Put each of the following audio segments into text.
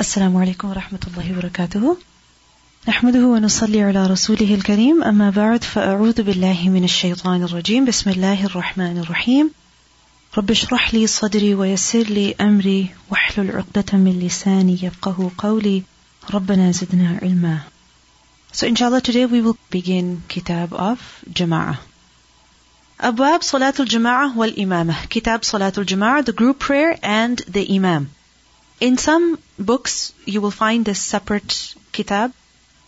السلام عليكم ورحمة الله وبركاته. نحمده ونصلي على رسوله الكريم. أما بعد فأعوذ بالله من الشيطان الرجيم. بسم الله الرحمن الرحيم. رب اشرح لي صدري ويسر لي أمري. واحلل عقدة من لساني يفقه قولي. ربنا زدنا علما. So inshallah today we will begin kitab of Jama'ah. Salatul Jama'ah wal Imamah. Kitab Salatul Jama'ah, the group prayer and the Imam. In some books you will find this separate kitab.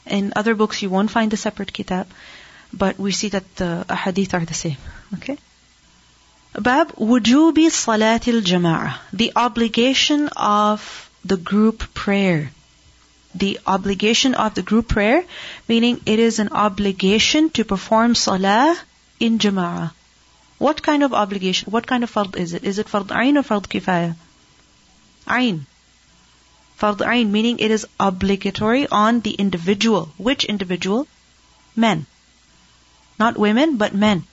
In other books you won't find a separate kitab. But we see that the hadith are the same. Okay? Bab Wujubi Salatil Jama'ah. The obligation of the group prayer the obligation of the group prayer, meaning it is an obligation to perform salah in jama'ah. What kind of obligation? What kind of fard is it? Is it fard ayn or fard kifaya? Ayn. Fard meaning it is obligatory on the individual. Which individual? Men. Not women, but men.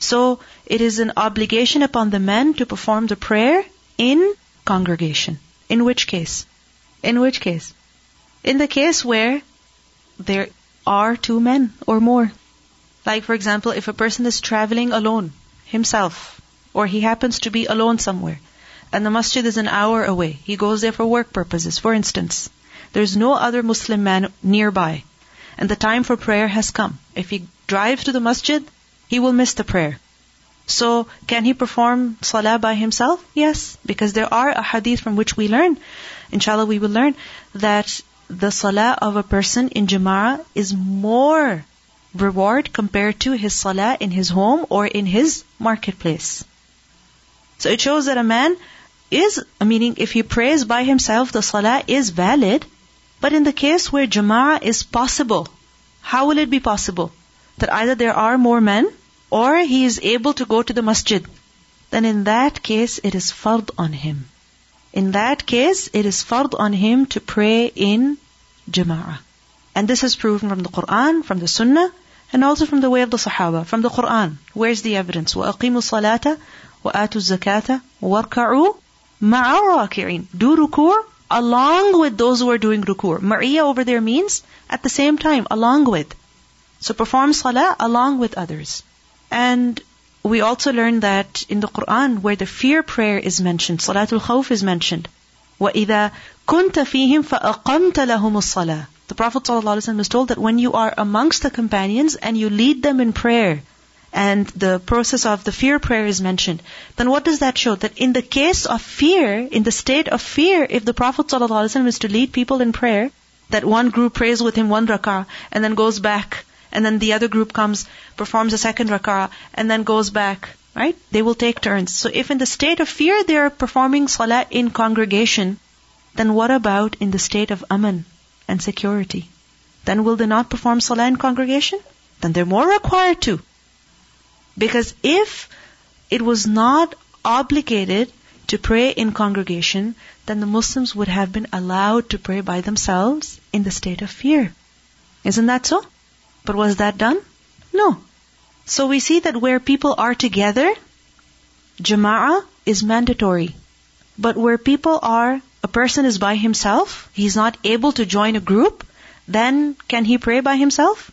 So, it is an obligation upon the men to perform the prayer in congregation. In which case? In which case? In the case where there are two men or more. Like for example, if a person is traveling alone, himself, or he happens to be alone somewhere, and the masjid is an hour away, he goes there for work purposes, for instance. There's no other Muslim man nearby, and the time for prayer has come. If he drives to the masjid, he will miss the prayer. So, can he perform salah by himself? Yes, because there are a hadith from which we learn, inshallah we will learn, that the salah of a person in jama'ah is more reward compared to his salah in his home or in his marketplace. So it shows that a man is, meaning if he prays by himself, the salah is valid. But in the case where jama'ah is possible, how will it be possible? That either there are more men or he is able to go to the masjid. Then in that case, it is fard on him. In that case, it is fard on him to pray in jama'ah. And this is proven from the Quran, from the Sunnah, and also from the way of the Sahaba. From the Quran, where's the evidence? وَأَقِيمُوا الصَّلَاةَ وَآتُوا الزَّكَاةَ وَارْكَعُوا Ma'a raki'in. Do ruku' along with those who are doing ruku'. Ma'iya over there means at the same time, along with. So perform salah along with others. And we also learn that in the Quran where the fear prayer is mentioned, Salatul Khawf is mentioned. وَإِذَا كُنْتَ فِيهِمْ فَأَقَمْتَ لَهُمُ الصَّلَاةِ The Prophet ﷺ was told that when you are amongst the companions and you lead them in prayer, and the process of the fear prayer is mentioned, then what does that show? That in the case of fear, in the state of fear, if the Prophet ﷺ is to lead people in prayer, that one group prays with him one rak'ah and then goes back and then the other group comes, performs a second rak'ah, and then goes back, right? They will take turns. So if in the state of fear they are performing salah in congregation, then what about in the state of aman and security? Then will they not perform salah in congregation? Then they're more required to. Because if it was not obligated to pray in congregation, then the Muslims would have been allowed to pray by themselves in the state of fear. Isn't that so? But was that done? No. So we see that where people are together, jama'ah is mandatory. But where people are, a person is by himself, he's not able to join a group, then can he pray by himself?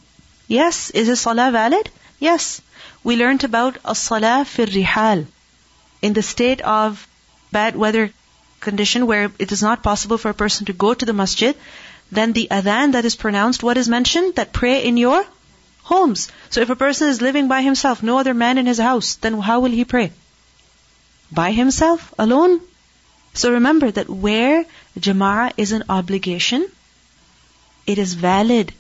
Yes. Is his salah valid? Yes. We learned about a salah fir rihal. In the state of bad weather condition where it is not possible for a person to go to the masjid, then the adhan that is pronounced, what is mentioned? That pray in your homes. So if a person is living by himself, no other man in his house, then how will he pray? By himself, alone. So remember that where jama'ah is an obligation, it is valid,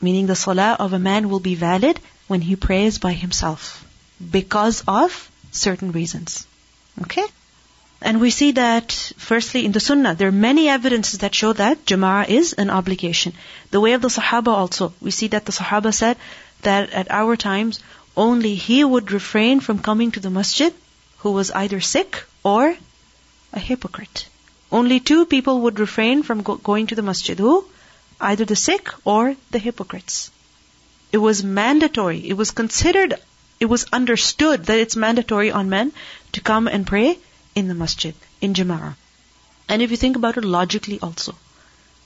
meaning the salah of a man will be valid when he prays by himself because of certain reasons. Okay? And we see that, firstly, in the Sunnah, there are many evidences that show that Jama'ah is an obligation. The way of the Sahaba also, we see that the Sahaba said that at our times, only he would refrain from coming to the masjid who was either sick or a hypocrite. Only two people would refrain from go- going to the masjid. Who? Either the sick or the hypocrites. It was mandatory. It was considered, it was understood that it's mandatory on men to come and pray in the masjid, in jama'ah. And if you think about it logically also,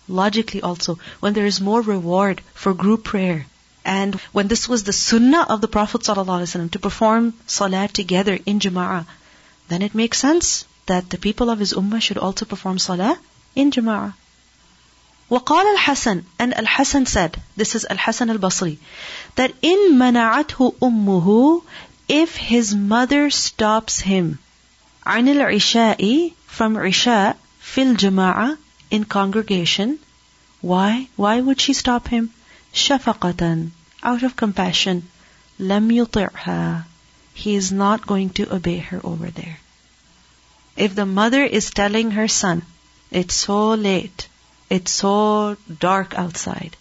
logically also, when there is more reward for group prayer, and when this was the sunnah of the Prophet ﷺ to perform salat together in jama'ah, then it makes sense that the people of his ummah should also perform salah in jama'ah. وقال الحسن and Al-Hasan said, this is Al-Hasan al-Basri, that in منعته أمه if his mother stops him عن العشاء from Isha fil jama'a in congregation. Why? Why would she stop him? Shafaqatan, out of compassion. Lam yutirha. He is not going to obey her over there. If the mother is telling her son, it's so late, it's so dark outside,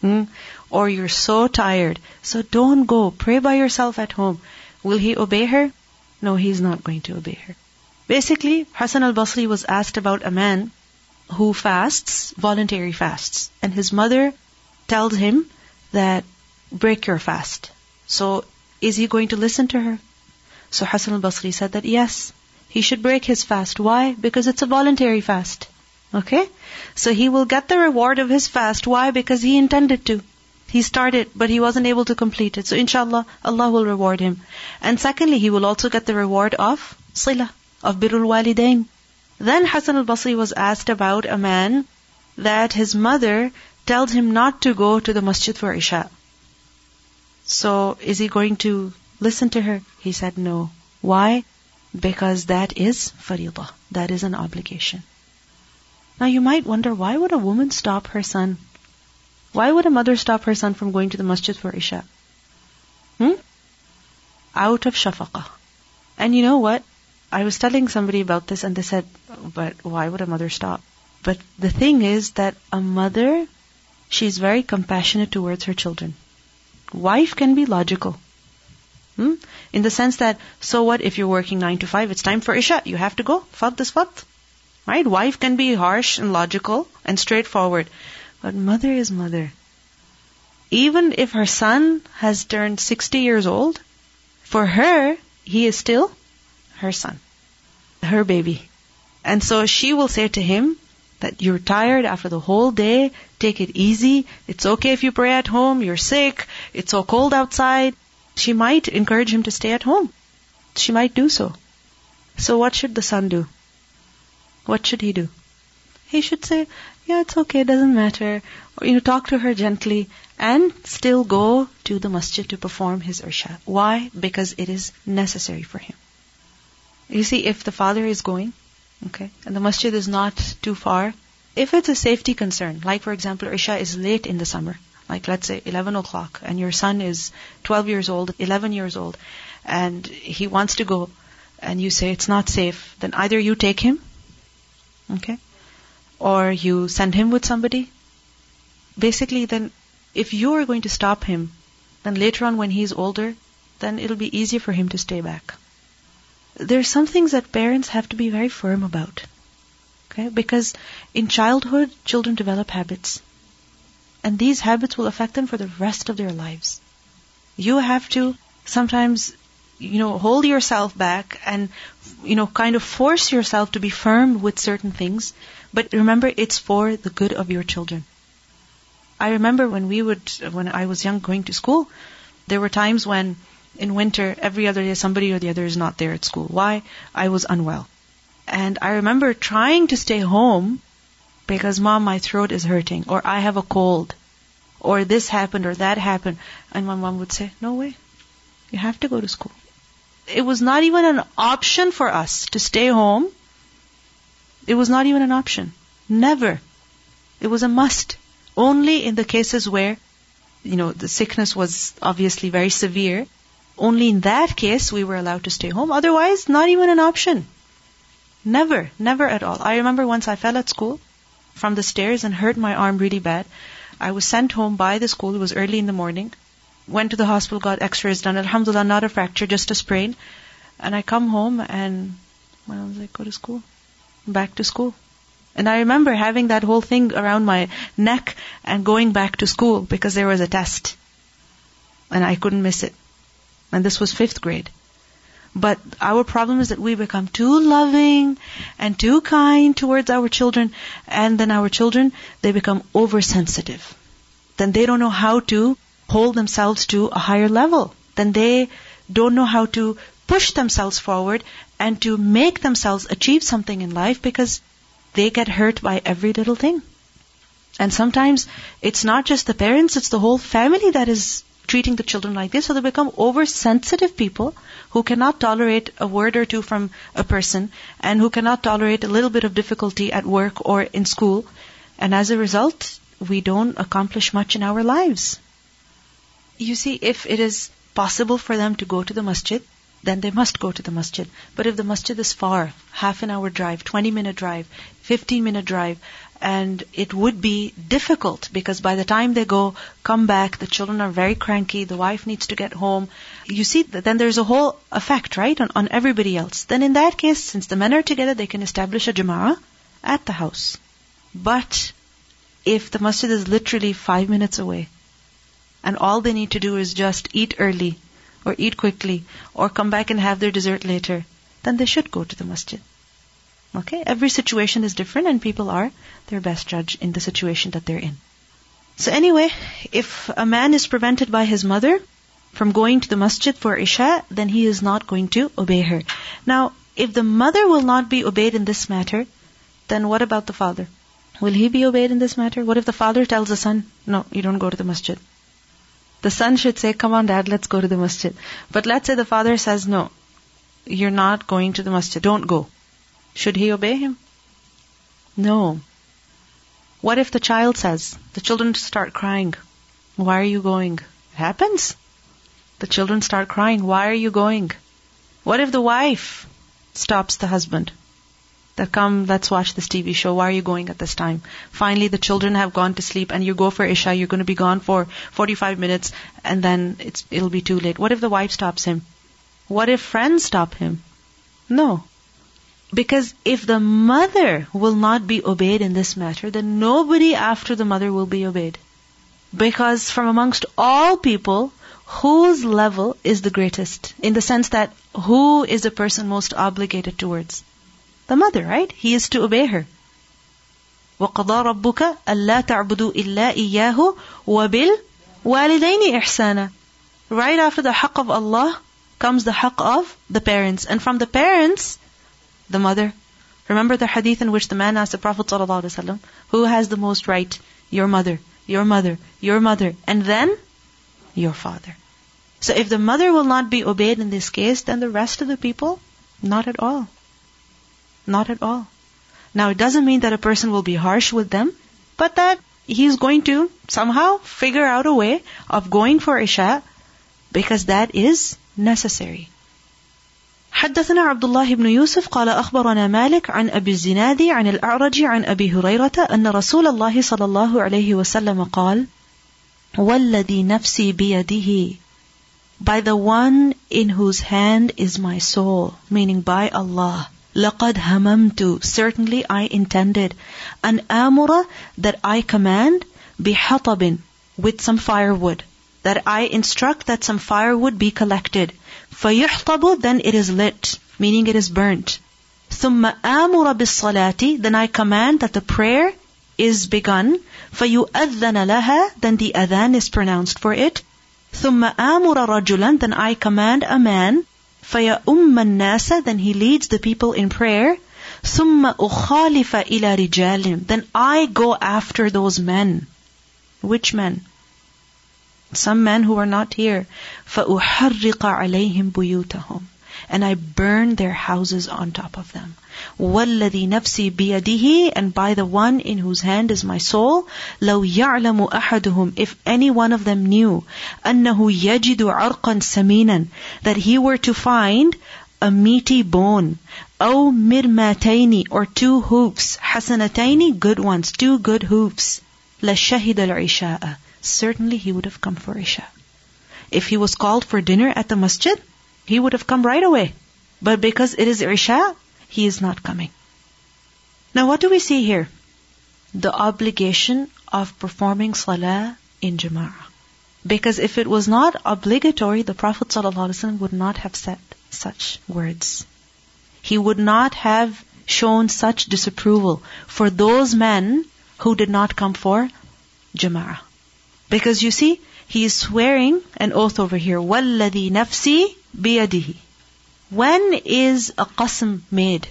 hmm? or you're so tired, so don't go, pray by yourself at home. Will he obey her? No, he's not going to obey her. Basically, Hassan al-Basri was asked about a man who fasts, voluntary fasts, and his mother tells him that break your fast. So, is he going to listen to her? So Hassan al-Basri said that yes, he should break his fast. Why? Because it's a voluntary fast. Okay? So he will get the reward of his fast. Why? Because he intended to. He started, but he wasn't able to complete it. So inshallah, Allah will reward him. And secondly, he will also get the reward of sila, of birrul walidain. Then Hassan al-Basri was asked about a man that his mother tells him not to go to the masjid for Isha. So is he going to listen to her? He said no. Why? Because that is faridah. That is an obligation. Now you might wonder, why would a woman stop her son? Why would a mother stop her son from going to the masjid for Isha? Hmm? Out of shafaqah. And you know what? I was telling somebody about this and they said, but why would a mother stop? But the thing is that a mother, she's very compassionate towards her children. Wife can be logical. Hmm? In the sense that, so what if you're working 9 to 5, it's time for Isha, you have to go, fard this fard. Right? Wife can be harsh and logical and straightforward. But mother is mother. Even if her son has turned 60 years old, for her, he is still her son, her baby. And so she will say to him that you're tired after the whole day, take it easy, it's okay if you pray at home, you're sick, it's so cold outside, she might encourage him to stay at home. She might do so. So what should the son do? What should he do? He should say, yeah, it's okay, doesn't matter. Or, you know, talk to her gently and still go to the masjid to perform his isha. Why? Because it is necessary for him. You see, if the father is going, okay, and the masjid is not too far, if it's a safety concern, like for example, isha is late in the summer, like let's say 11 o'clock, and your son is 12 years old, 11 years old, and he wants to go, and you say it's not safe, then either you take him, okay, or you send him with somebody. Basically, then, if you are going to stop him, then later on when he's older, then it'll be easier for him to stay back. There are some things that parents have to be very firm about. Okay? Because in childhood, children develop habits and these habits will affect them for the rest of their lives. You have to sometimes, you know, hold yourself back and, you know, kind of force yourself to be firm with certain things. But remember, it's for the good of your children. I remember when we would, when I was young going to school, there were times when in winter, every other day somebody or the other is not there at school. Why? I was unwell. And I remember trying to stay home because mom, my throat is hurting, or I have a cold, or this happened or that happened. And my mom would say, no way. You have to go to school. It was not even an option for us to stay home. It was not even an option. Never. It was a must. Only in the cases where, you know, the sickness was obviously very severe. Only in that case we were allowed to stay home. Otherwise, not even an option. Never, never at all. I remember once I fell at school from the stairs and hurt my arm really bad. I was sent home by the school. It was early in the morning. Went to the hospital, got x-rays done. Alhamdulillah, not a fracture, just a sprain. And I come home and I was like, go to school. Back to school. And I remember having that whole thing around my neck and going back to school because there was a test. And I couldn't miss it. And this was fifth grade. But our problem is that we become too loving and too kind towards our children, and then our children, they become oversensitive. Then they don't know how to hold themselves to a higher level. Then they don't know how to push themselves forward and to make themselves achieve something in life because they get hurt by every little thing. And sometimes it's not just the parents, it's the whole family that is treating the children like this. So they become oversensitive people who cannot tolerate a word or two from a person and who cannot tolerate a little bit of difficulty at work or in school. And as a result, we don't accomplish much in our lives. You see, if it is possible for them to go to the masjid, then they must go to the masjid. But if the masjid is far, half an hour drive, 20 minute drive, 15 minute drive, and it would be difficult because by the time they go, come back, the children are very cranky, the wife needs to get home. You see, then there's a whole effect, right, on, on everybody else. Then in that case, since the men are together, they can establish a jama'ah at the house. But if the masjid is literally five minutes away, and all they need to do is just eat early, or eat quickly, or come back and have their dessert later, then they should go to the masjid. Okay? Every situation is different and people are their best judge in the situation that they're in. So anyway, if a man is prevented by his mother from going to the masjid for Isha, then he is not going to obey her. Now, if the mother will not be obeyed in this matter, then what about the father? Will he be obeyed in this matter? What if the father tells the son, no, you don't go to the masjid? The son should say, come on dad, let's go to the masjid. But let's say the father says, no, you're not going to the masjid, don't go. Should he obey him? No. What if the child says, the children start crying, why are you going? It happens. The children start crying, why are you going? What if the wife stops the husband? That come, let's watch this TV show. Why are you going at this time? Finally, the children have gone to sleep and you go for Isha. You're going to be gone for 45 minutes and then it'll be too late. What if the wife stops him? What if friends stop him? No. Because if the mother will not be obeyed in this matter, then nobody after the mother will be obeyed. Because from amongst all people, whose level is the greatest? In the sense that who is the person most obligated towards? The mother, right? He is to obey her. وَقَضَى رَبُّكَ أَلَّا تَعْبُدُوا إِلَّا إِيَّاهُ وَبِالْوَالِدَيْنِ إِحْسَانًا Right after the haqq of Allah comes the haqq of the parents. And from the parents, the mother. Remember the hadith in which the man asked the Prophet ﷺ, who has the most right? Your mother, your mother, your mother, and then your father. So if the mother will not be obeyed in this case, then the rest of the people, not at all. Not at all. Now it doesn't mean that a person will be harsh with them, but that he's going to somehow figure out a way of going for Isha because that is necessary. حدثنا عبد الله بن يوسف قال أخبرنا مالك عن أبي الزناد عن الأعرج عن أبي هريرة أن رسول الله صلى الله عليه وسلم قال والذي نفسي بيده by the one in whose hand is my soul meaning by Allah لَقَدْ هَمَمْتُ Certainly I intended. An amura that I command بِحَطَبٍ with some firewood. That I instruct that some firewood be collected. فَيُحْطَبُ Then it is lit, meaning it is burnt. ثُمَّ آمُرَ بِالصَّلَاةِ Then I command that the prayer is begun. فَيُؤَذَّنَ لَهَا Then the adhan is pronounced for it. ثُمَّ آمُرَ رَجُلًا Then I command a man فَيَأُمَّ النَّاسَ Then he leads the people in prayer. ثُمَّ أُخَالِفَ إِلَى رِجَالٍ Then I go after those men. Which men? Some men who are not here. فَأُحَرِّقَ عَلَيْهِمْ بُيُوتَهُمْ And I burn their houses on top of them. وَالَّذِي نَفْسِي بِيَدِهِ And by the one in whose hand is my soul, لَوْ يَعْلَمُ أَحَدُهُمْ If any one of them knew, أَنَّهُ يَجِدُ عَرْقًا سَمِينًا That he were to find a meaty bone, أو مرماتين or two hoofs, حسنتين good ones, two good hoofs, لشهد العشاء Certainly he would have come for Isha. If he was called for dinner at the masjid, he would have come right away. But because it is Isha, he is not coming. Now what do we see here? The obligation of performing salah in jama'ah. Because if it was not obligatory, the Prophet ﷺ would not have said such words. He would not have shown such disapproval for those men who did not come for Jama'ah. Because you see, he is swearing an oath over here. وَالَّذِي نَفْسِي بِيَدِهِ When is a qasm made?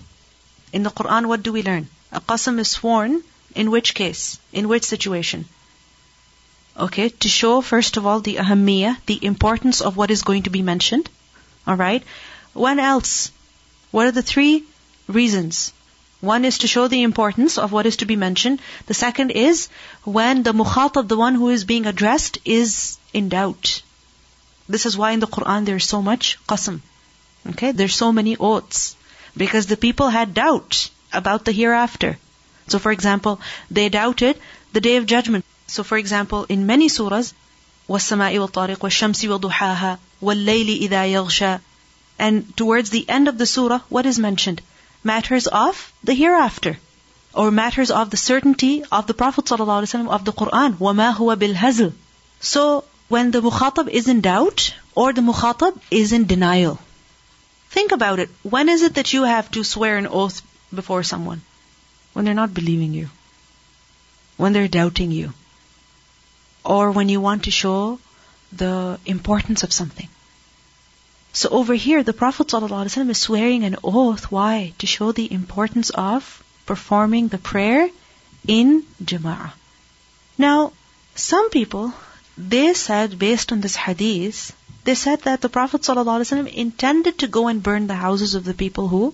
In the Quran, what do we learn? A qasm is sworn in which case? In which situation? Okay, to show first of all the ahamiyah, the importance of what is going to be mentioned. Alright? When else? What are the three reasons? One is to show the importance of what is to be mentioned. The second is when the mukhatab, the one who is being addressed, is in doubt. This is why in the Quran there is so much qasam. Okay, there's so many oaths. Because the people had doubt about the hereafter. So for example, they doubted the day of judgment. So for example, in many surahs, وَالسَّمَاءِ وَالطَّارِقِ وَالشَّمْسِ وَضُحَاهَا وَاللَّيْلِ إِذَا يَغْشَى And towards the end of the surah, what is mentioned? Matters of the hereafter. Or matters of the certainty of the Prophet ﷺ of the Quran. وَمَا هُوَ بِالْهَزْلِ So, when the mukhatab is in doubt, or the mukhatab is in denial. Think about it. When is it that you have to swear an oath before someone? When they're not believing you. When they're doubting you. Or when you want to show the importance of something. So over here, the Prophet ﷺ is swearing an oath. Why? To show the importance of performing the prayer in Jama'ah. Now, some people, they said, based on this hadith, they said that the Prophet ﷺ intended to go and burn the houses of the people who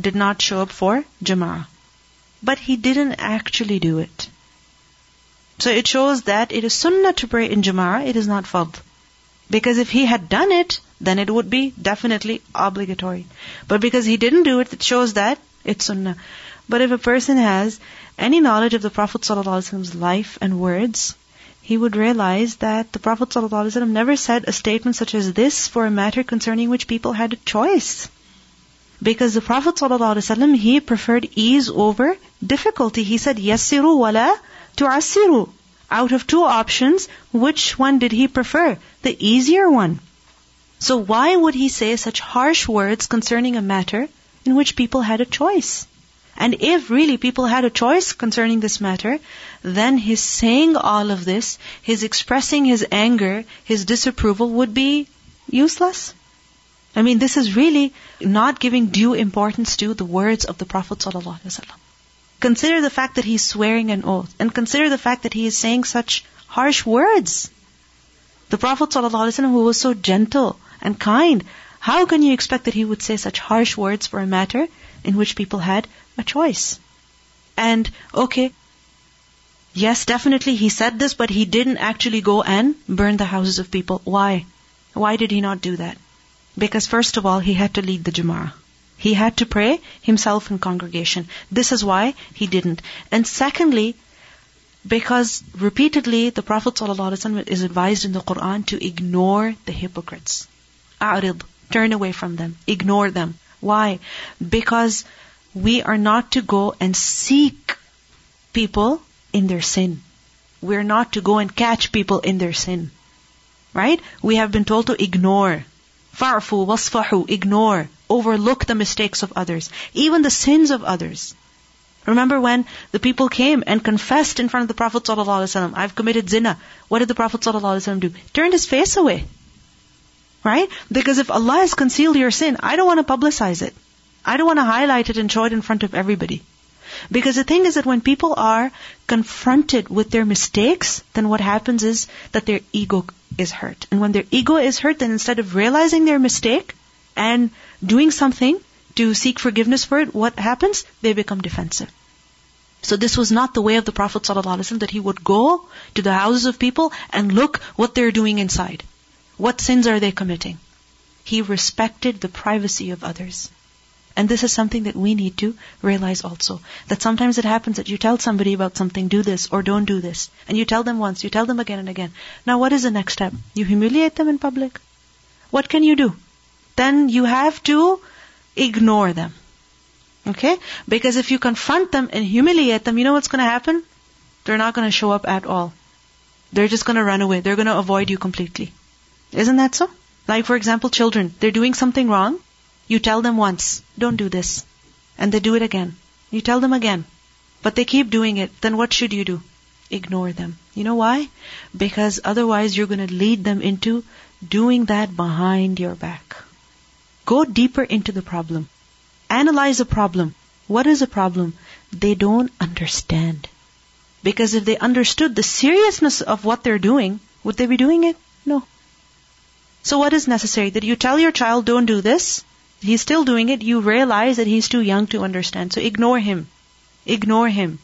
did not show up for Jama'ah. But he didn't actually do it. So it shows that it is sunnah to pray in Jama'ah, it is not fard. Because if he had done it, then it would be definitely obligatory. But because he didn't do it, it shows that it's sunnah. But if a person has any knowledge of the Prophet ﷺ's life and words, he would realize that the Prophet ﷺ never said a statement such as this for a matter concerning which people had a choice. Because the Prophet ﷺ, he preferred ease over difficulty. He said, يَسِّرُوا وَلَا تُعَسِّرُوا Out of two options, which one did he prefer? The easier one. So why would he say such harsh words concerning a matter in which people had a choice? And if really people had a choice concerning this matter, then his saying all of this, his expressing his anger, his disapproval would be useless. I mean, this is really not giving due importance to the words of the Prophet. Consider the fact that he's swearing an oath, and consider the fact that he is saying such harsh words. The Prophet who was so gentle and kind, how can you expect that he would say such harsh words for a matter in which people had a choice? And, okay, yes, definitely he said this, but he didn't actually go and burn the houses of people. Why? Why did he not do that? Because first of all, he had to lead the Jama'ah. He had to pray himself in congregation. This is why he didn't. And secondly, because repeatedly the Prophet ﷺ is advised in the Quran to ignore the hypocrites. A'rid, turn away from them, ignore them. Why? Because we are not to go and seek people in their sin. We're not to go and catch people in their sin. Right? We have been told to ignore. Farfu, wasfahu, ignore, overlook the mistakes of others, even the sins of others. Remember when the people came and confessed in front of the Prophet I've committed zina. What did the Prophet do? Turned his face away. Right? Because if Allah has concealed your sin, I don't want to publicize it. I don't want to highlight it and show it in front of everybody. Because the thing is that when people are confronted with their mistakes, then what happens is that their ego is hurt. And when their ego is hurt, then instead of realizing their mistake and doing something to seek forgiveness for it, what happens? They become defensive. So this was not the way of the Prophet ﷺ that he would go to the houses of people and look what they're doing inside. What sins are they committing? He respected the privacy of others. And this is something that we need to realize also. That sometimes it happens that you tell somebody about something, do this or don't do this. And you tell them once, you tell them again and again. Now what is the next step? You humiliate them in public. What can you do? Then you have to ignore them. Okay? Because if you confront them and humiliate them, you know what's going to happen? They're not going to show up at all. They're just going to run away. They're going to avoid you completely. Isn't that so? Like for example, children. They're doing something wrong You tell them once, don't do this. And they do it again. You tell them again. But they keep doing it. Then what should you do? Ignore them. You know why? Because otherwise you're going to lead them into doing that behind your back. Go deeper into the problem. Analyze the problem. What is the problem? They don't understand. Because if they understood the seriousness of what they're doing, would they be doing it? No. So what is necessary? That you tell your child, don't do this. He's still doing it. You realize that he's too young to understand. So ignore him. Ignore him.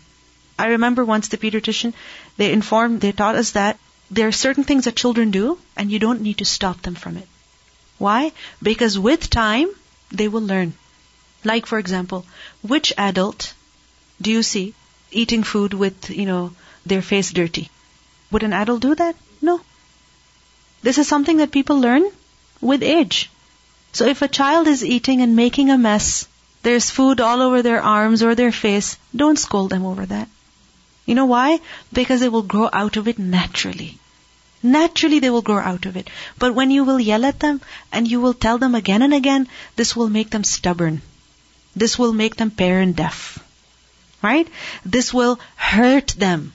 I remember once the pediatrician, they informed, they taught us that there are certain things that children do and you don't need to stop them from it. Why? Because with time, they will learn. Like for example, which adult do you see eating food with, you know, their face dirty? Would an adult do that? No. This is something that people learn with age. So if a child is eating and making a mess, there's food all over their arms or their face, don't scold them over that. You know why? Because they will grow out of it naturally. Naturally they will grow out of it. But when you will yell at them and you will tell them again and again, this will make them stubborn. This will make them parent deaf. Right? This will hurt them.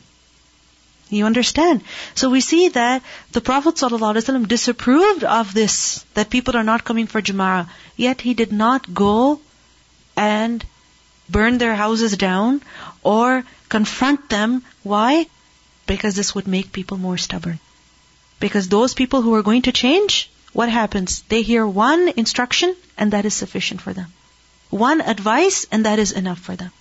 You understand? So we see that the Prophet ﷺ disapproved of this, that people are not coming for Jama'ah. Yet he did not go and burn their houses down or confront them. Why? Because this would make people more stubborn. Because those people who are going to change, what happens? They hear one instruction and that is sufficient for them. One advice and that is enough for them.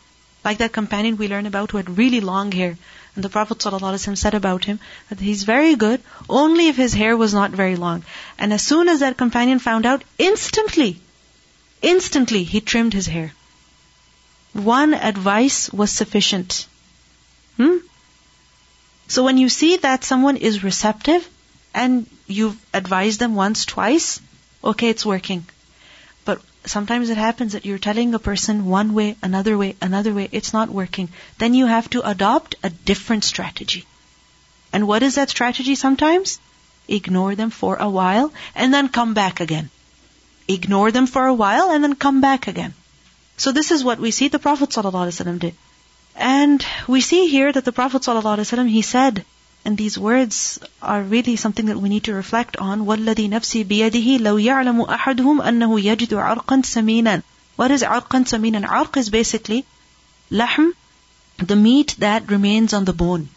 Like that companion we learn about who had really long hair. And the Prophet ﷺ said about him that he's very good only if his hair was not very long. And as soon as that companion found out, instantly, instantly he trimmed his hair. One advice was sufficient. Hmm? So when you see that someone is receptive and you've advised them once, twice, okay, it's working. Sometimes it happens that you're telling a person one way, another way, another way, it's not working. Then you have to adopt a different strategy. And what is that strategy sometimes? Ignore them for a while and then come back again. Ignore them for a while and then come back again. So this is what we see the Prophet ﷺ did. And we see here that the Prophet ﷺ, he said, and these words are really something that we need to reflect on. وَالَّذِي نَفْسِي بِيَدِهِ لَوْ يَعْلَمُ أَحَدُهُمْ أَنَّهُ يَجِدُ عَرْقًا سَمِينًا What is عَرْقًا سَمِينًا? عَرْق is basically lahm, the meat that remains on the bone.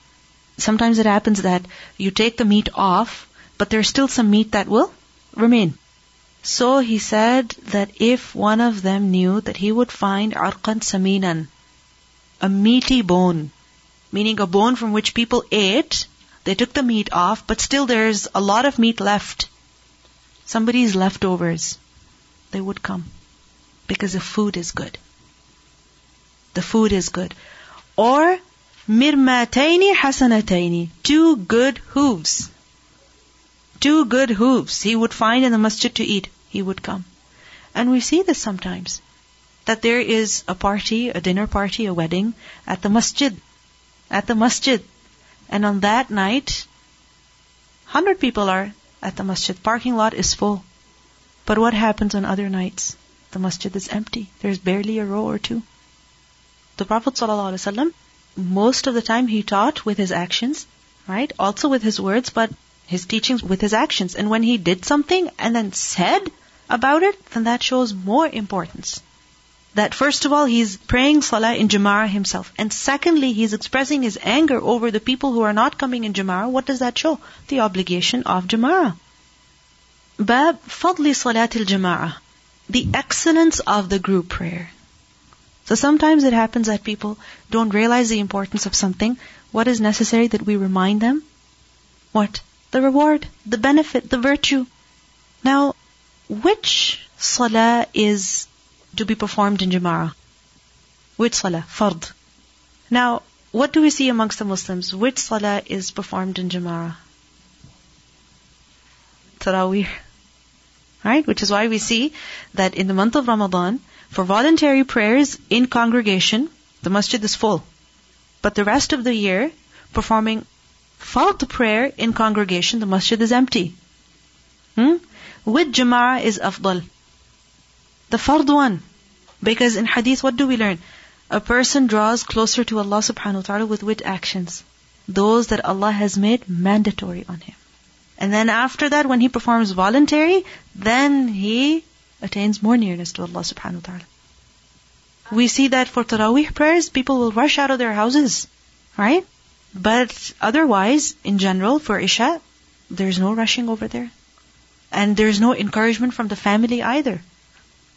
Sometimes it happens that you take the meat off, but there's still some meat that will remain. So he said that if one of them knew that he would find arqan saminan, a meaty bone, meaning a bone from which people ate, they took the meat off, but still there's a lot of meat left. Somebody's leftovers. They would come. Because the food is good. The food is good. Or, mirmataini hasanataini. Two good hooves. Two good hooves he would find in the masjid to eat. He would come. And we see this sometimes. That there is a party, a dinner party, a wedding at the masjid. At the masjid. And on that night, hundred people are at the masjid. Parking lot is full. But what happens on other nights? The masjid is empty. There's barely a row or two. The Prophet ﷺ, most of the time he taught with his actions, right? Also with his words, but his teachings with his actions. And when he did something and then said about it, then that shows more importance that first of all, he's praying salah in Jama'ah himself. And secondly, he's expressing his anger over the people who are not coming in Jama'ah. What does that show? The obligation of Jama'ah. Bab Fadli Salatil Jama'ah. The excellence of the group prayer. So sometimes it happens that people don't realize the importance of something. What is necessary that we remind them? What? The reward, the benefit, the virtue. Now, which salah is to be performed in Jama'ah. Which salah? Fard. Now, what do we see amongst the Muslims? Which salah is performed in Jama'ah? Taraweeh. Right? Which is why we see that in the month of Ramadan, for voluntary prayers in congregation, the masjid is full. But the rest of the year, performing fard prayer in congregation, the masjid is empty. Hmm? With Jama'ah is afdal. The fard one. Because in hadith, what do we learn? A person draws closer to Allah subhanahu wa ta'ala with which actions? Those that Allah has made mandatory on him. And then after that, when he performs voluntary, then he attains more nearness to Allah subhanahu wa ta'ala. We see that for Taraweeh prayers, people will rush out of their houses, right? But otherwise, in general, for Isha, there's no rushing over there. And there's no encouragement from the family either.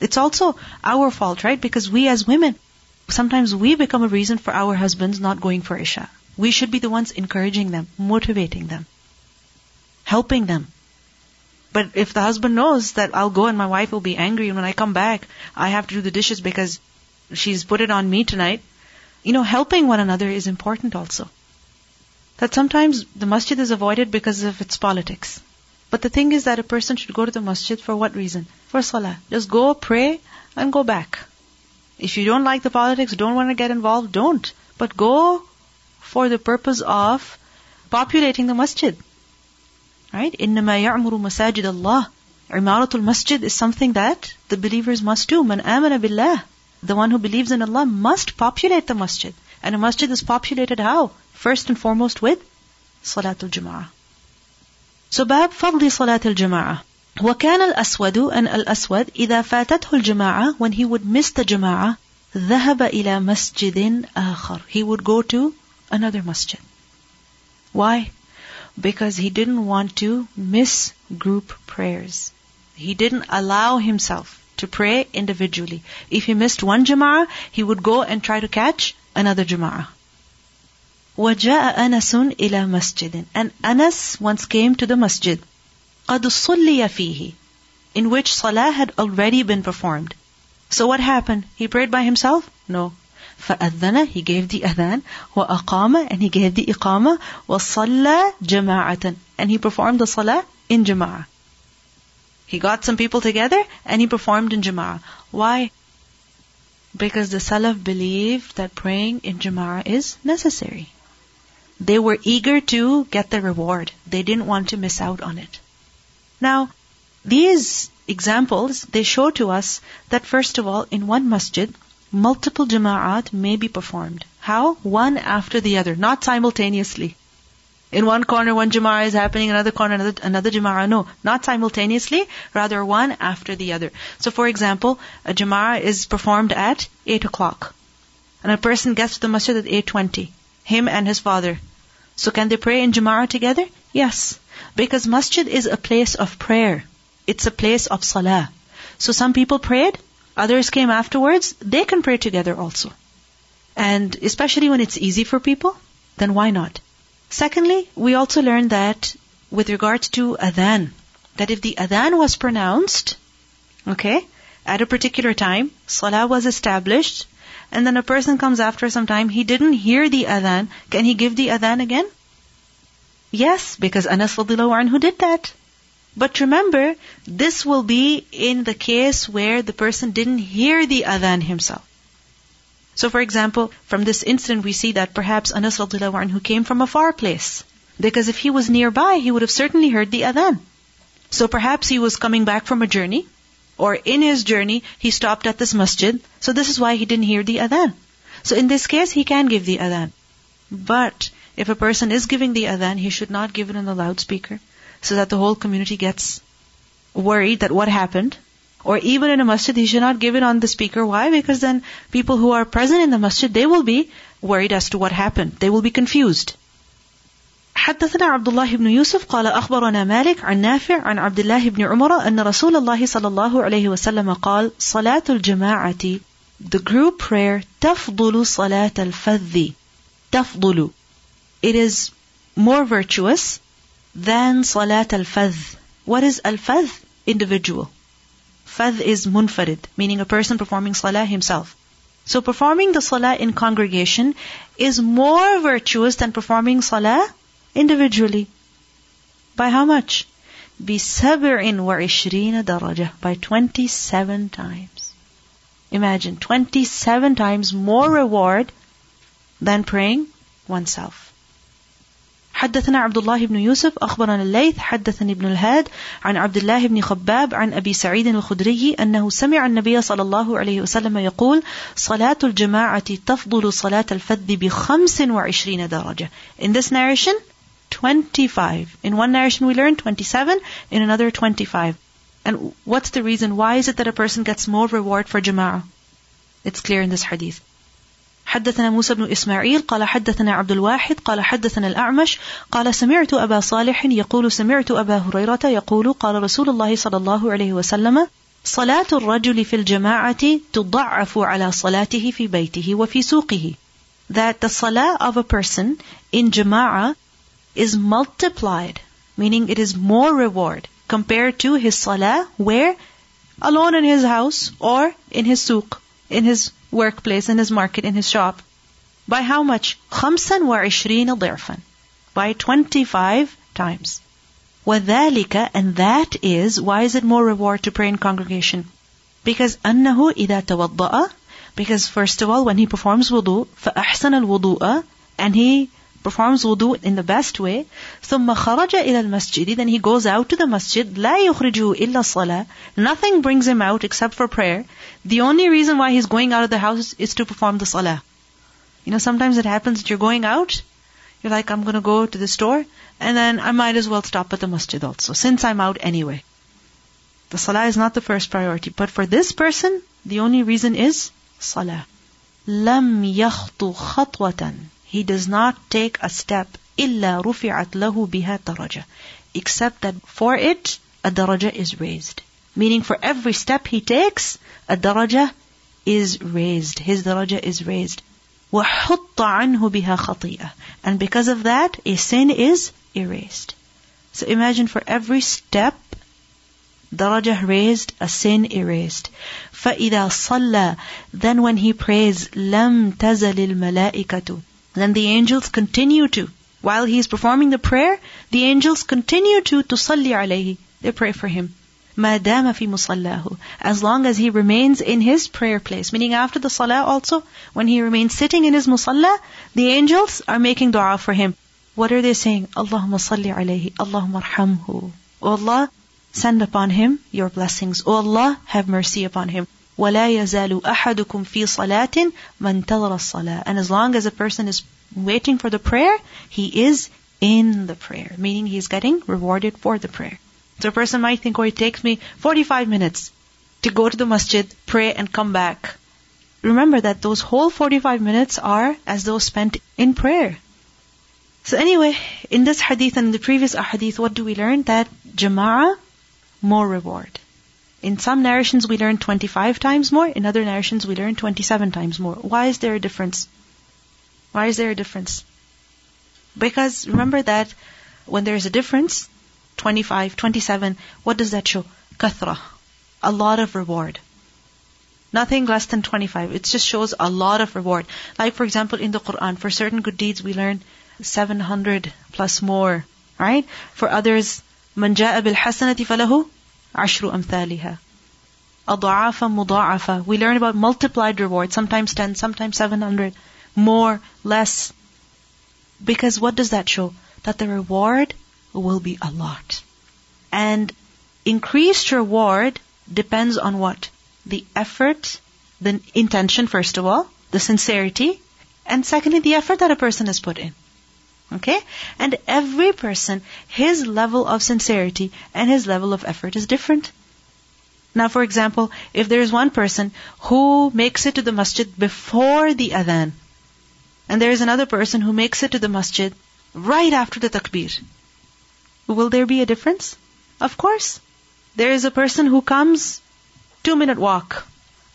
It's also our fault, right? Because we as women, sometimes we become a reason for our husbands not going for Isha. We should be the ones encouraging them, motivating them, helping them. But if the husband knows that I'll go and my wife will be angry and when I come back, I have to do the dishes because she's put it on me tonight. You know, helping one another is important also. That sometimes the masjid is avoided because of its politics. But the thing is that a person should go to the masjid for what reason? For salah. Just go, pray, and go back. If you don't like the politics, don't want to get involved, don't. But go for the purpose of populating the masjid. Right? إِنَّمَا يَعْمُرُ مَسَاجِدَ اللَّهِ Imaratul masjid is something that the believers must do. Man amana billah. The one who believes in Allah must populate the masjid. And a masjid is populated how? First and foremost with Salatul Jama'ah. So باب فضل صلاة الجماعة وكان الأسود أن الأسود إذا فاتته الجماعة when he would miss the جماعة ذهب إلى مسجد آخر he would go to another masjid why because he didn't want to miss group prayers he didn't allow himself to pray individually. If he missed one jama'ah, he would go and try to catch another jama'ah. وَجَاءَ أَنَسٌ إِلَى مَسْجِدٍ And Anas once came to the masjid. قَدْ صُلِّيَ فِيهِ In which salah had already been performed. So what happened? He prayed by himself? No. فأذن he gave the adhan وأقام and he gave the iqama وصلى جماعة and he performed the salah in jama'ah. He got some people together and he performed in Jama'ah. Why? Because the Salaf believed that praying in Jama'ah is necessary. They were eager to get the reward. They didn't want to miss out on it. Now, these examples, they show to us that first of all, in one masjid, multiple jama'at may be performed. How? One after the other, not simultaneously. In one corner, one Jama'ah is happening, another corner, another, another Jama'ah. No, not simultaneously, rather one after the other. So for example, a Jama'ah is performed at 8 o'clock. And a person gets to the masjid at 8.20. Him and his father. So can they pray in Jama'ah together? Yes. Because masjid is a place of prayer. It's a place of salah. So some people prayed, others came afterwards, they can pray together also. And especially when it's easy for people, then why not? Secondly, we also learned that with regards to adhan, that if the adhan was pronounced, okay, at a particular time, salah was established, and then a person comes after some time, he didn't hear the adhan, can he give the adhan again? Yes, because Anas radiallahu anhu did that. But remember, this will be in the case where the person didn't hear the adhan himself. So for example, from this incident we see that perhaps Anas radiallahu anhu came from a far place. Because if he was nearby, he would have certainly heard the adhan. So perhaps he was coming back from a journey, or in his journey, he stopped at this masjid. So this is why he didn't hear the adhan. So in this case, he can give the adhan. But if a person is giving the adhan, he should not give it on the loudspeaker, so that the whole community gets worried that what happened, or even in a masjid, he should not give it on the speaker. Why? Because then people who are present in the masjid, they will be worried as to what happened. They will be confused. حدثنا عبد الله بن يوسف قال أخبرنا مالك عن نافع عن عبد الله بن عمر أن رسول الله صلى الله عليه وسلم قال صلاة الجماعة the group prayer تفضل صلاة الفذ تفضل it is more virtuous than صلاة الفذ what is الفذ individual Fadh is munfarid, meaning a person performing salah himself. So performing the salah in congregation is more virtuous than performing salah individually. By how much? بسبع وعشرين درجة by 27 times. Imagine 27 times more reward than praying oneself. حدثنا عبد الله بن يوسف أخبرنا الليث حدثني ابن الهاد عن عبد الله بن خباب عن أبي سعيد الخدري أنه سمع النبي صلى الله عليه وسلم يقول صلاة الجماعة تفضل صلاة الفذ بخمس وعشرين درجة In this narration 25 In one narration we learn 27 In another 25 And what's the reason? Why is it that a person gets more reward for jama'ah? It's clear in this hadith. حدثنا موسى بن إسماعيل قال حدثنا عبد الواحد قال حدثنا الأعمش قال سمعت أبا صالح يقول سمعت أبا هريرة يقول قال رسول الله صلى الله عليه وسلم صلاة الرجل في الجماعة تضعف على صلاته في بيته وفي سوقه that the salah of a person in jama'ah is multiplied meaning it is more reward compared to his salah where alone in his house or in his suq in his workplace, in his market, in his shop. By how much? خمسا وعشرين ضعفا. By 25 times. وذلك, and that is, why is it more reward to pray in congregation? Because أنه إذا توضأ, because first of all, when he performs wudu, فأحسن الوضوء, and he performs wudu in the best way, ثم خرج إلى المسجد, then he goes out to the masjid, لا يخرجه إلا الصلاة, nothing brings him out except for prayer. The only reason why he's going out of the house is to perform the salah. You know, sometimes it happens that you're going out, you're like, I'm gonna go to the store, and then I might as well stop at the masjid also, since I'm out anyway. The salah is not the first priority, but for this person, the only reason is salah. لم يخطو خطوة he does not take a step إلا رفعت له بها درجة except that for it a daraja is raised meaning for every step he takes a daraja is raised his daraja is raised وحط عنه بها خطيئة and because of that a sin is erased so imagine for every step daraja raised, a sin erased. فَإِذَا صَلَّى Then when he prays, لَمْ تَزَلِ الْمَلَائِكَةُ then the angels continue to. While he is performing the prayer, the angels continue to tusalli alayhi. They pray for him. Madama fi musallahu. As long as he remains in his prayer place. Meaning after the salah also, when he remains sitting in his musalla, the angels are making dua for him. What are they saying? Allahumma salli alayhi. Allahumma arhamhu. O Allah, send upon him your blessings. O Allah, have mercy upon him. وَلَا يَزَالُ أَحَدُكُمْ فِي صَلَاةٍ مَنْ تَظَرَ الصَّلَاةِ And as long as a person is waiting for the prayer, he is in the prayer, meaning he is getting rewarded for the prayer. So a person might think, oh, it takes me 45 minutes to go to the masjid, pray, and come back. Remember that those whole 45 minutes are as though spent in prayer. So anyway, in this hadith and in the previous hadith, what do we learn? That jama'ah, more reward. In some narrations we learn 25 times more, in other narrations we learn 27 times more. Why is there a difference? Why is there a difference? Because remember that when there is a difference, 25, 27, what does that show? Kathra. A lot of reward. Nothing less than 25. It just shows a lot of reward. Like, for example, in the Quran, for certain good deeds, we learn 700 plus more, right? For others, manja bil hasanati falahu عشر أمثالها أضعافا مضاعفة We learn about multiplied reward, sometimes 10, sometimes 700, more, less. Because what does that show? That the reward will be a lot. And increased reward depends on what? The effort, the intention first of all, the sincerity, and secondly the effort that a person has put in. Okay? And every person, his level of sincerity and his level of effort is different. Now, for example, if there is one person who makes it to the masjid before the adhan, and there is another person who makes it to the masjid right after the takbir, will there be a difference? Of course. There is a person who comes two minute walk,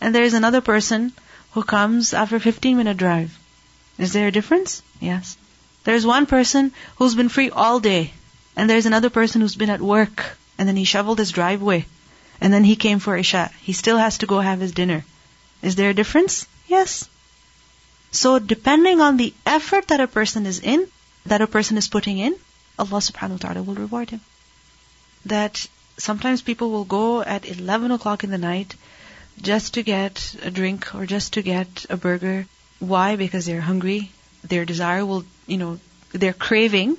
and there is another person who comes after 15 minute drive. Is there a difference? Yes. There's one person who's been free all day, and there's another person who's been at work, and then he shoveled his driveway, and then he came for Isha. He still has to go have his dinner. Is there a difference? Yes. So depending on the effort that a person is in, that a person is putting in, Allah subhanahu wa ta'ala will reward him. That sometimes people will go at 11 o'clock in the night just to get a drink or just to get a burger. Why? Because they're hungry. Their desire will you know, their craving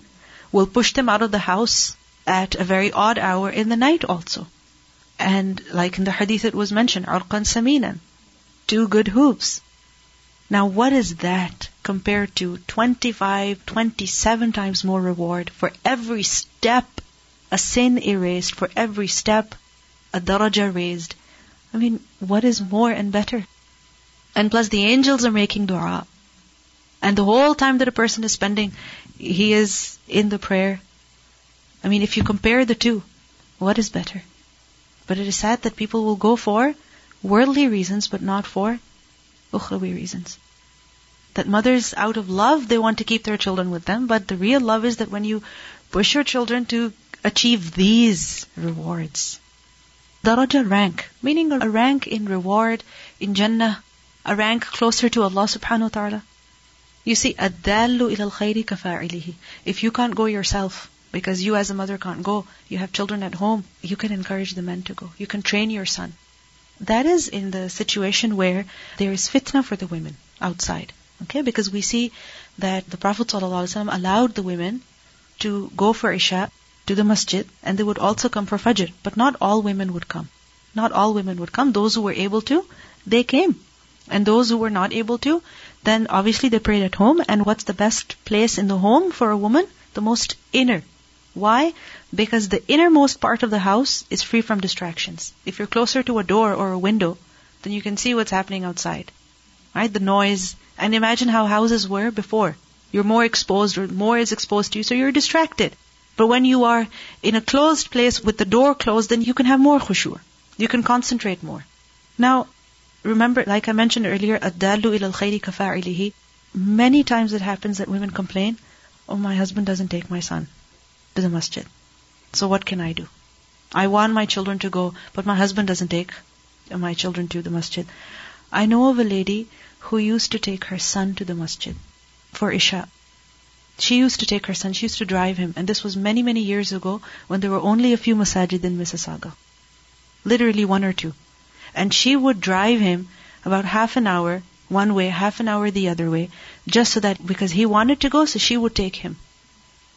will push them out of the house at a very odd hour in the night also. And like in the hadith it was mentioned, arqan saminan, two good hooves. Now what is that compared to 25, 27 times more reward for every step, a sin erased, for every step, a daraja raised. I mean, what is more and better? And plus the angels are making dua. And the whole time that a person is spending, he is in the prayer. I mean, if you compare the two, what is better? But it is sad that people will go for worldly reasons, but not for ukhrawi reasons. That mothers, out of love, they want to keep their children with them, but the real love is that when you push your children to achieve these rewards. Daraja rank, meaning a rank in reward, in Jannah, a rank closer to Allah subhanahu wa ta'ala. You see, الدال إلى الخير كفاعله. If you can't go yourself, because you as a mother can't go, you have children at home, you can encourage the men to go. You can train your son. That is in the situation where there is fitna for the women outside. Okay, because we see that the Prophet ﷺ allowed the women to go for Isha to the masjid and they would also come for Fajr. But not all women would come. Not all women would come. Those who were able to, they came. And those who were not able to, then obviously they prayed at home. And what's the best place in the home for a woman? The most inner. Why? Because the innermost part of the house is free from distractions. If you're closer to a door or a window, then you can see what's happening outside. Right? The noise. And imagine how houses were before. You're more exposed or more is exposed to you, so you're distracted. But when you are in a closed place with the door closed, then you can have more khushu'. You can concentrate more. Now, remember, like I mentioned earlier, الدال إلى الخير كفاعله. Many times it happens that women complain, oh, my husband doesn't take my son to the masjid. So what can I do? I want my children to go, but my husband doesn't take my children to the masjid. I know of a lady who used to take her son to the masjid for Isha. She used to take her son, she used to drive him, and this was many, many years ago when there were only a few masajid in Mississauga. Literally one or two. And she would drive him about half an hour one way, half an hour the other way, just so that because he wanted to go, so she would take him.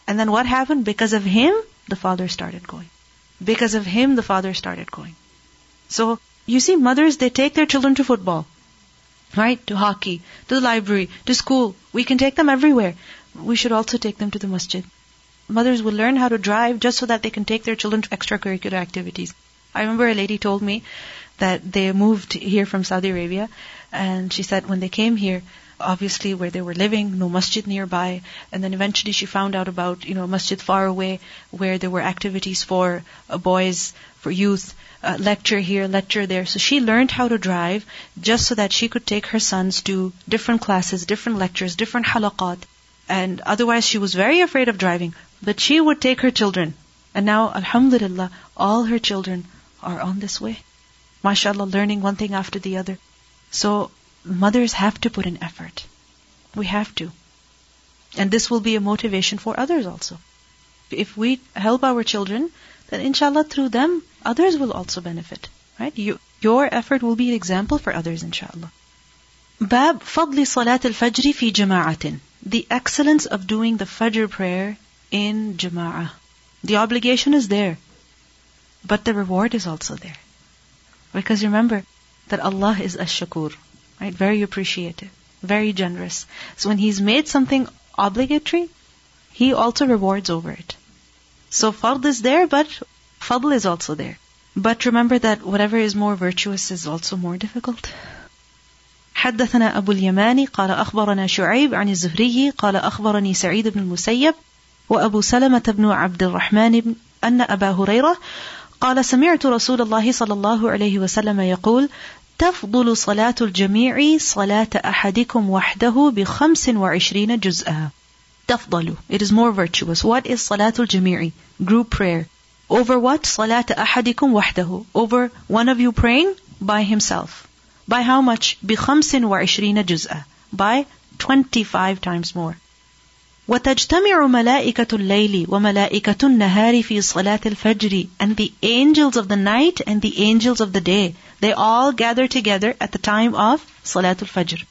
And then what happened? Because of him, the father started going. Because of him, the father started going. So, you see, mothers, they take their children to football, right? To hockey, to the library, to school. We can take them everywhere. We should also take them to the masjid. Mothers will learn how to drive just so that they can take their children to extracurricular activities. I remember a lady told me that they moved here from Saudi Arabia, and she said when they came here, obviously where they were living, no masjid nearby, and then eventually she found out about you know masjid far away where there were activities for uh, boys, for youth, uh, lecture here, lecture there. So she learned how to drive just so that she could take her sons to different classes, different lectures, different halaqat. And otherwise she was very afraid of driving. But she would take her children. And now, alhamdulillah, all her children are on this way mashallah, learning one thing after the other. So mothers have to put in effort. We have to. And this will be a motivation for others also. If we help our children, then inshallah through them, others will also benefit. Right? You, your effort will be an example for others inshallah. Bab Fadli Salat al-fajrī fi jama'atin. The excellence of doing the Fajr prayer in jama'ah. The obligation is there, but the reward is also there. Because remember that Allah is ash-shakur, right? Very appreciative, very generous. So when He's made something obligatory, He also rewards over it. So fard is there, but fadl is also there. But remember that whatever is more virtuous is also more difficult. حدثنا أبو اليماني قال أخبرنا شعيب عن الزهري قال أخبرني سعيد بن المسيب وأبو سلمة بن عبد الرحمن بن أن أبا هريرة قال سمعت رسول الله صلى الله عليه وسلم يقول تفضل صلاة الجميع صلاة أحدكم وحده بخمس وعشرين جزءا تفضل It is more virtuous. What is صلاة الجميع? Group prayer. Over what? صلاة أحدكم وحده. Over one of you praying by himself. By how much? بخمس وعشرين جزءا. By 25 times more. وتجتمع ملائكة الليل وملائكة النهار في صلاة الفجر and the angels of the night and the angels of the day they all gather together at the time of صلاة الفجر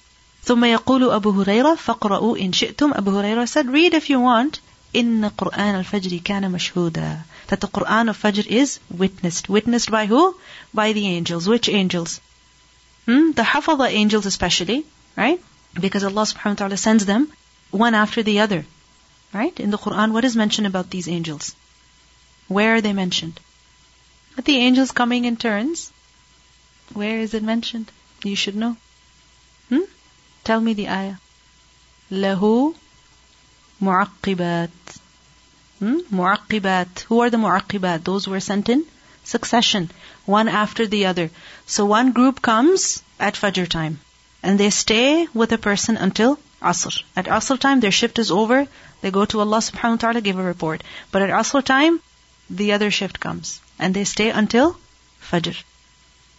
ثم يقول أبو هريرة فقرأوا إن شئتم Abu Huraira said read if you want Inna Quran al-Fajr kana mashhuda. That the Quran of Fajr is witnessed. Witnessed by who? By the angels. Which angels? Hmm? The Hafadha angels especially, right? Because Allah subhanahu wa ta'ala sends them one after the other. Right? In the Quran, what is mentioned about these angels? Where are they mentioned? But the angels coming in turns. Where is it mentioned? You should know. Hmm? Tell me the ayah. Lahu mu'aqqibat. Hmm? Mu'aqqibat. Who are the mu'aqqibat? Those who are sent in succession, one after the other. So one group comes at Fajr time, and they stay with a person until Asr. At Asr time, their shift is over. They go to Allah subhanahu wa ta'ala, give a report. But at Asr time, the other shift comes. And they stay until Fajr.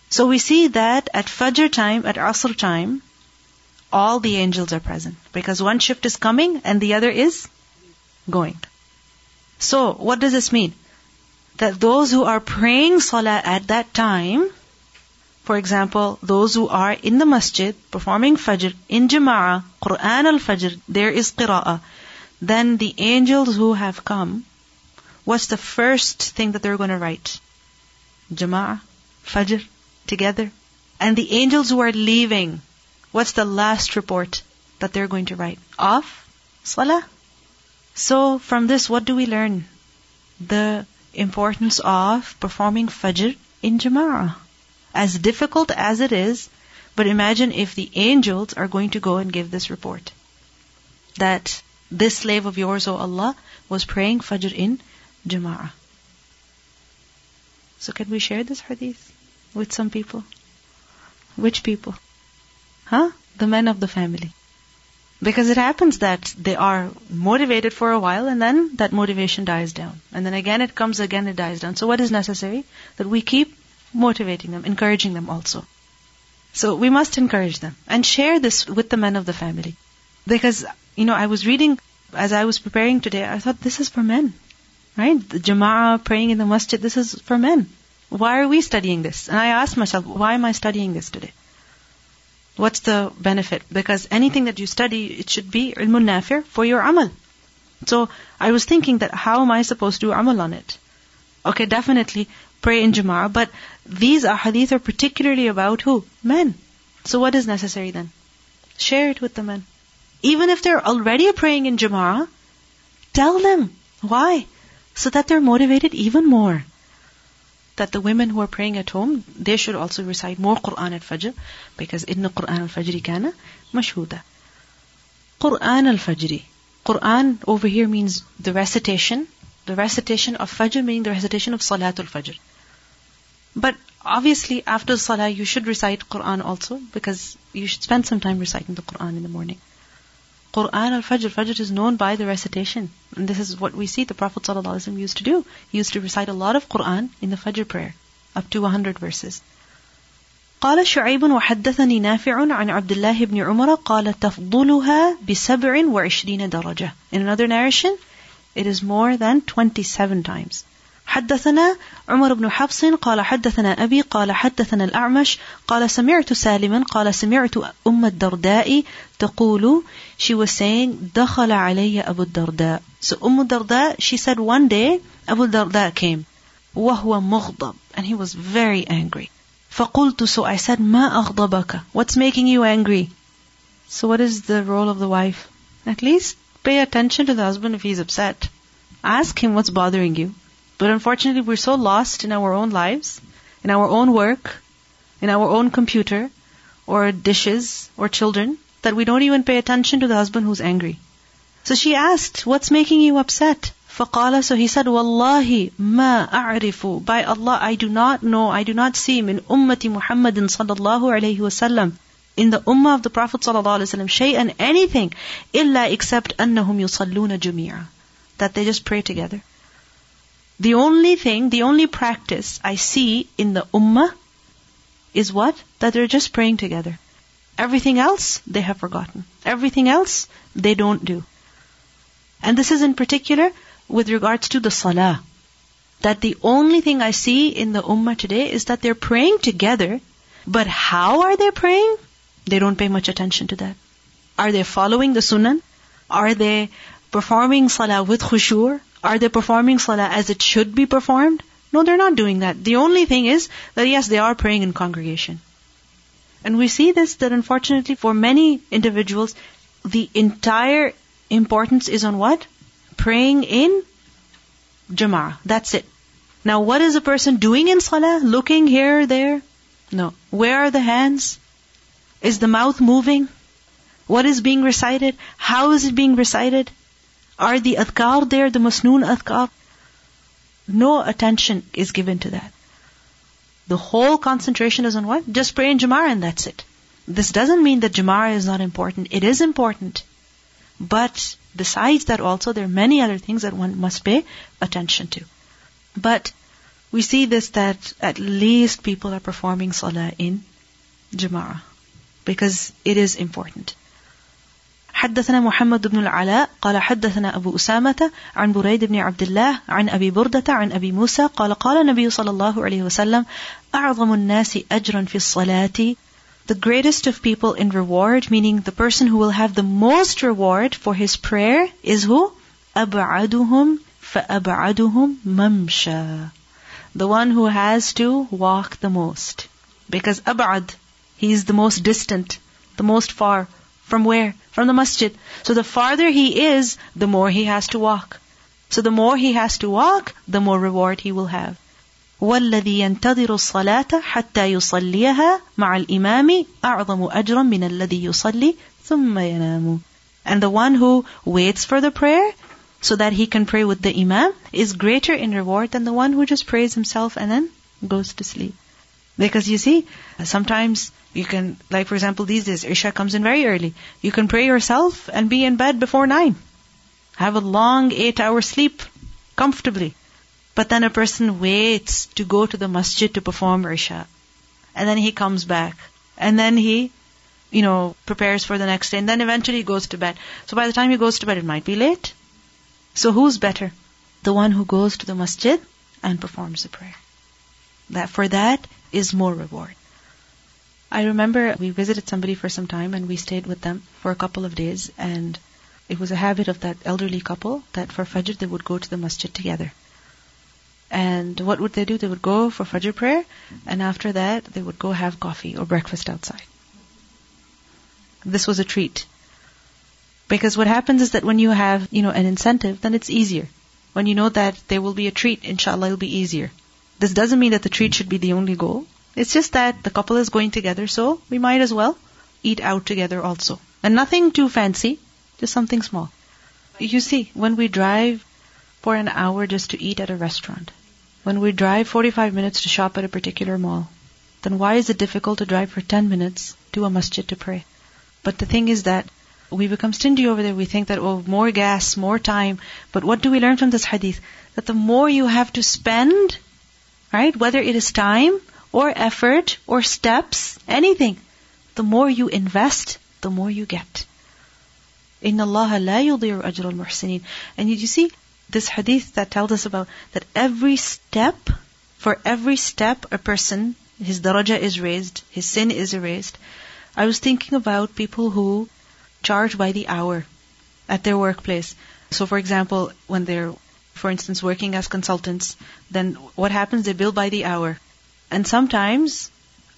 So we see that at Fajr time, at Asr time, all the angels are present. Because one shift is coming and the other is going. So, what does this mean? That those who are praying Salah at that time, for example, those who are in the masjid performing Fajr in Jama'ah, Quran al-Fajr, there is Qira'ah. Then the angels who have come, what's the first thing that they're going to write? Jama'ah, Fajr, together. And the angels who are leaving, what's the last report that they're going to write? Off? Salah? So from this, what do we learn? The importance of performing Fajr in Jama'ah. As difficult as it is, but imagine if the angels are going to go and give this report. That this slave of yours, O Allah, was praying Fajr in Jama'ah. So can we share this hadith with some people? Which people? Huh? The men of the family. Because it happens that they are motivated for a while and then that motivation dies down. And then again it comes, again it dies down. So what is necessary? That we keep motivating them, encouraging them also. So we must encourage them and share this with the men of the family. Because, you know, I was reading, as I was preparing today, I thought this is for men. Right? The jama'ah, praying in the masjid, this is for men. Why are we studying this? And I asked myself, why am I studying this today? What's the benefit? Because anything that you study, it should be ilmun nafi' for your amal. So I was thinking that how am I supposed to do amal on it? Okay, definitely pray in Jama'ah, but these ahadith are particularly about who? Men. So what is necessary then? Share it with the men. Even if they're already praying in Jama'ah, tell them. Why? So that they're motivated even more that the women who are praying at home, they should also recite more Quran at Fajr, because inna Quran al-Fajr kana mashhuda. Quran al-Fajr. Quran over here means the recitation, the recitation of Fajr meaning the recitation of Salatul Fajr. But obviously after Salah you should recite Quran also, because you should spend some time reciting the Quran in the morning. Quran al-Fajr, Fajr is known by the recitation. And this is what we see the Prophet ﷺ used to do. He used to recite a lot of Quran in the Fajr prayer, up to 100 verses. قال شعيب وحدثني نافع عن عبد الله بن عمر قال تفضلها بسبع وعشرين درجة. In another narration, it is more than 27 times. حدثنا عمر بن حفص قال حدثنا أبي قال حدثنا الأعمش قال سمعت سالما قال سمعت أم الدرداء تقول she was saying دخل علي أبو الدرداء so أم الدرداء she said one day أبو الدرداء came وهو مغضب and he was very angry فقلت so I said ما أغضبك what's making you angry so what is the role of the wife at least pay attention to the husband if he's upset ask him what's bothering you but unfortunately, we're so lost in our own lives, in our own work, in our own computer, or dishes, or children, that we don't even pay attention to the husband who's angry. So she asked, what's making you upset? فقال, so he said, Wallahi ma a'rifu. By Allah, I do not know, I do not see min ummati Muhammadin sallallahu alayhi wasallam in the ummah of the Prophet sallallahu alayhi wasallam shay'an anything illa except annahum yusalluna jumi'a. That they just pray together. the only thing, the only practice I see in the ummah is what? That they're just praying together. Everything else, they have forgotten. Everything else, they don't do. And this is in particular with regards to the salah. That the only thing I see in the ummah today is that they're praying together, but how are they praying? They don't pay much attention to that. Are they following the sunnah? Are they performing salah with khushu'? Are they performing salah as it should be performed? No, they're not doing that. The only thing is that yes, they are praying in congregation. And we see this that unfortunately for many individuals, the entire importance is on what? Praying in jama'ah. That's it. Now what is a person doing in salah? Looking here, there? No. Where are the hands? Is the mouth moving? What is being recited? How is it being recited? Are the adhkar there, the masnoon adhkar? No attention is given to that. The whole concentration is on what? Just pray in Jama'ah and that's it. This doesn't mean that Jama'ah is not important. It is important. But besides that also, there are many other things that one must pay attention to. But we see this that at least people are performing salah in Jama'ah. Because it is important. حدثنا محمد بن العلاء قال حدثنا أبو أسامة عن بريد بن عبد الله عن أبي بردة عن أبي موسى قال قال النبي صلى الله عليه وسلم أعظم الناس أجرا في الصلاة The greatest of people in reward, meaning the person who will have the most reward for his prayer is who? أبعدهم فأبعدهم ممشى The one who has to walk the most. Because أبعد, he is the most distant, the most far. From where? From the masjid. So the farther he is, the more he has to walk. So the more he has to walk, the more reward he will have. والذي ينتظر الصلاة حتى يصليها مع الإمام أعظم أجرا من الذي يصلي ثم ينام. And the one who waits for the prayer so that he can pray with the imam is greater in reward than the one who just prays himself and then goes to sleep. Because you see, sometimes you can, like for example, these days, Isha comes in very early. You can pray yourself and be in bed before nine. Have a long eight hour sleep comfortably. But then a person waits to go to the masjid to perform Isha. And then he comes back. And then he, you know, prepares for the next day. And then eventually he goes to bed. So by the time he goes to bed, it might be late. So who's better? The one who goes to the masjid and performs the prayer. That for that is more reward. I remember we visited somebody for some time and we stayed with them for a couple of days and it was a habit of that elderly couple that for Fajr they would go to the masjid together. And what would they do? They would go for Fajr prayer and after that they would go have coffee or breakfast outside. This was a treat. Because what happens is that when you have, you know, an incentive, then it's easier. When you know that there will be a treat, inshallah it'll be easier. This doesn't mean that the treat should be the only goal. It's just that the couple is going together, so we might as well eat out together also. And nothing too fancy, just something small. You see, when we drive for an hour just to eat at a restaurant, when we drive 45 minutes to shop at a particular mall, then why is it difficult to drive for 10 minutes to a masjid to pray? But the thing is that we become stingy over there. We think that, oh, more gas, more time. But what do we learn from this hadith? That the more you have to spend, right, whether it is time or effort or steps, anything. The more you invest, the more you get. Inna Allah la yudhiru ajr al muhsinin. And you see this hadith that tells us about that every step, for every step a person, his daraja is raised, his sin is erased. I was thinking about people who charge by the hour at their workplace. So for example, when they're for instance working as consultants, then what happens? They bill by the hour. And sometimes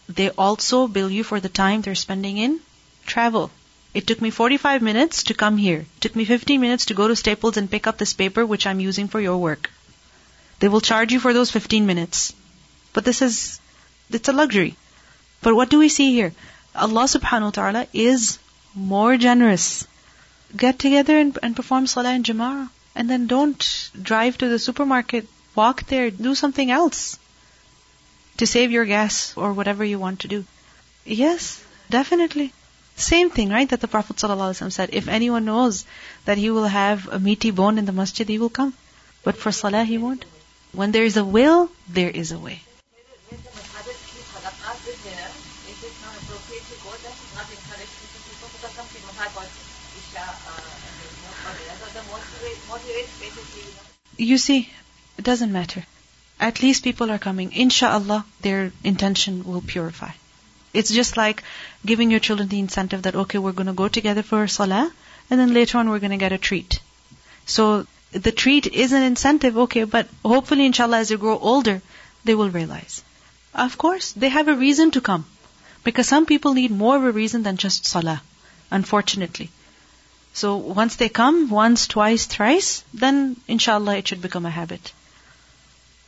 they also bill you for the time they're spending in travel. It took me 45 minutes to come here. It took me 15 minutes to go to Staples and pick up this paper which I'm using for your work. They will charge you for those 15 minutes. But this is, it's a luxury. But what do we see here? Allah subhanahu wa ta'ala is more generous. Get together and, and perform salah in jama'ah. And then don't drive to the supermarket. Walk there. Do something else to save your gas or whatever you want to do. Yes, definitely. Same thing, right? That the Prophet ﷺ said, if anyone knows that he will have a meaty bone in the masjid, he will come. But for salah, he won't. When there is a will, there is a way. You see, it doesn't matter. At least people are coming. Insha'Allah, their intention will purify. It's just like giving your children the incentive that, okay, we're going to go together for salah, and then later on we're going to get a treat. So the treat is an incentive, okay, but hopefully inshallah as they grow older, they will realize. Of course, they have a reason to come. Because some people need more of a reason than just salah, unfortunately. So once they come, once, twice, thrice, then inshallah it should become a habit.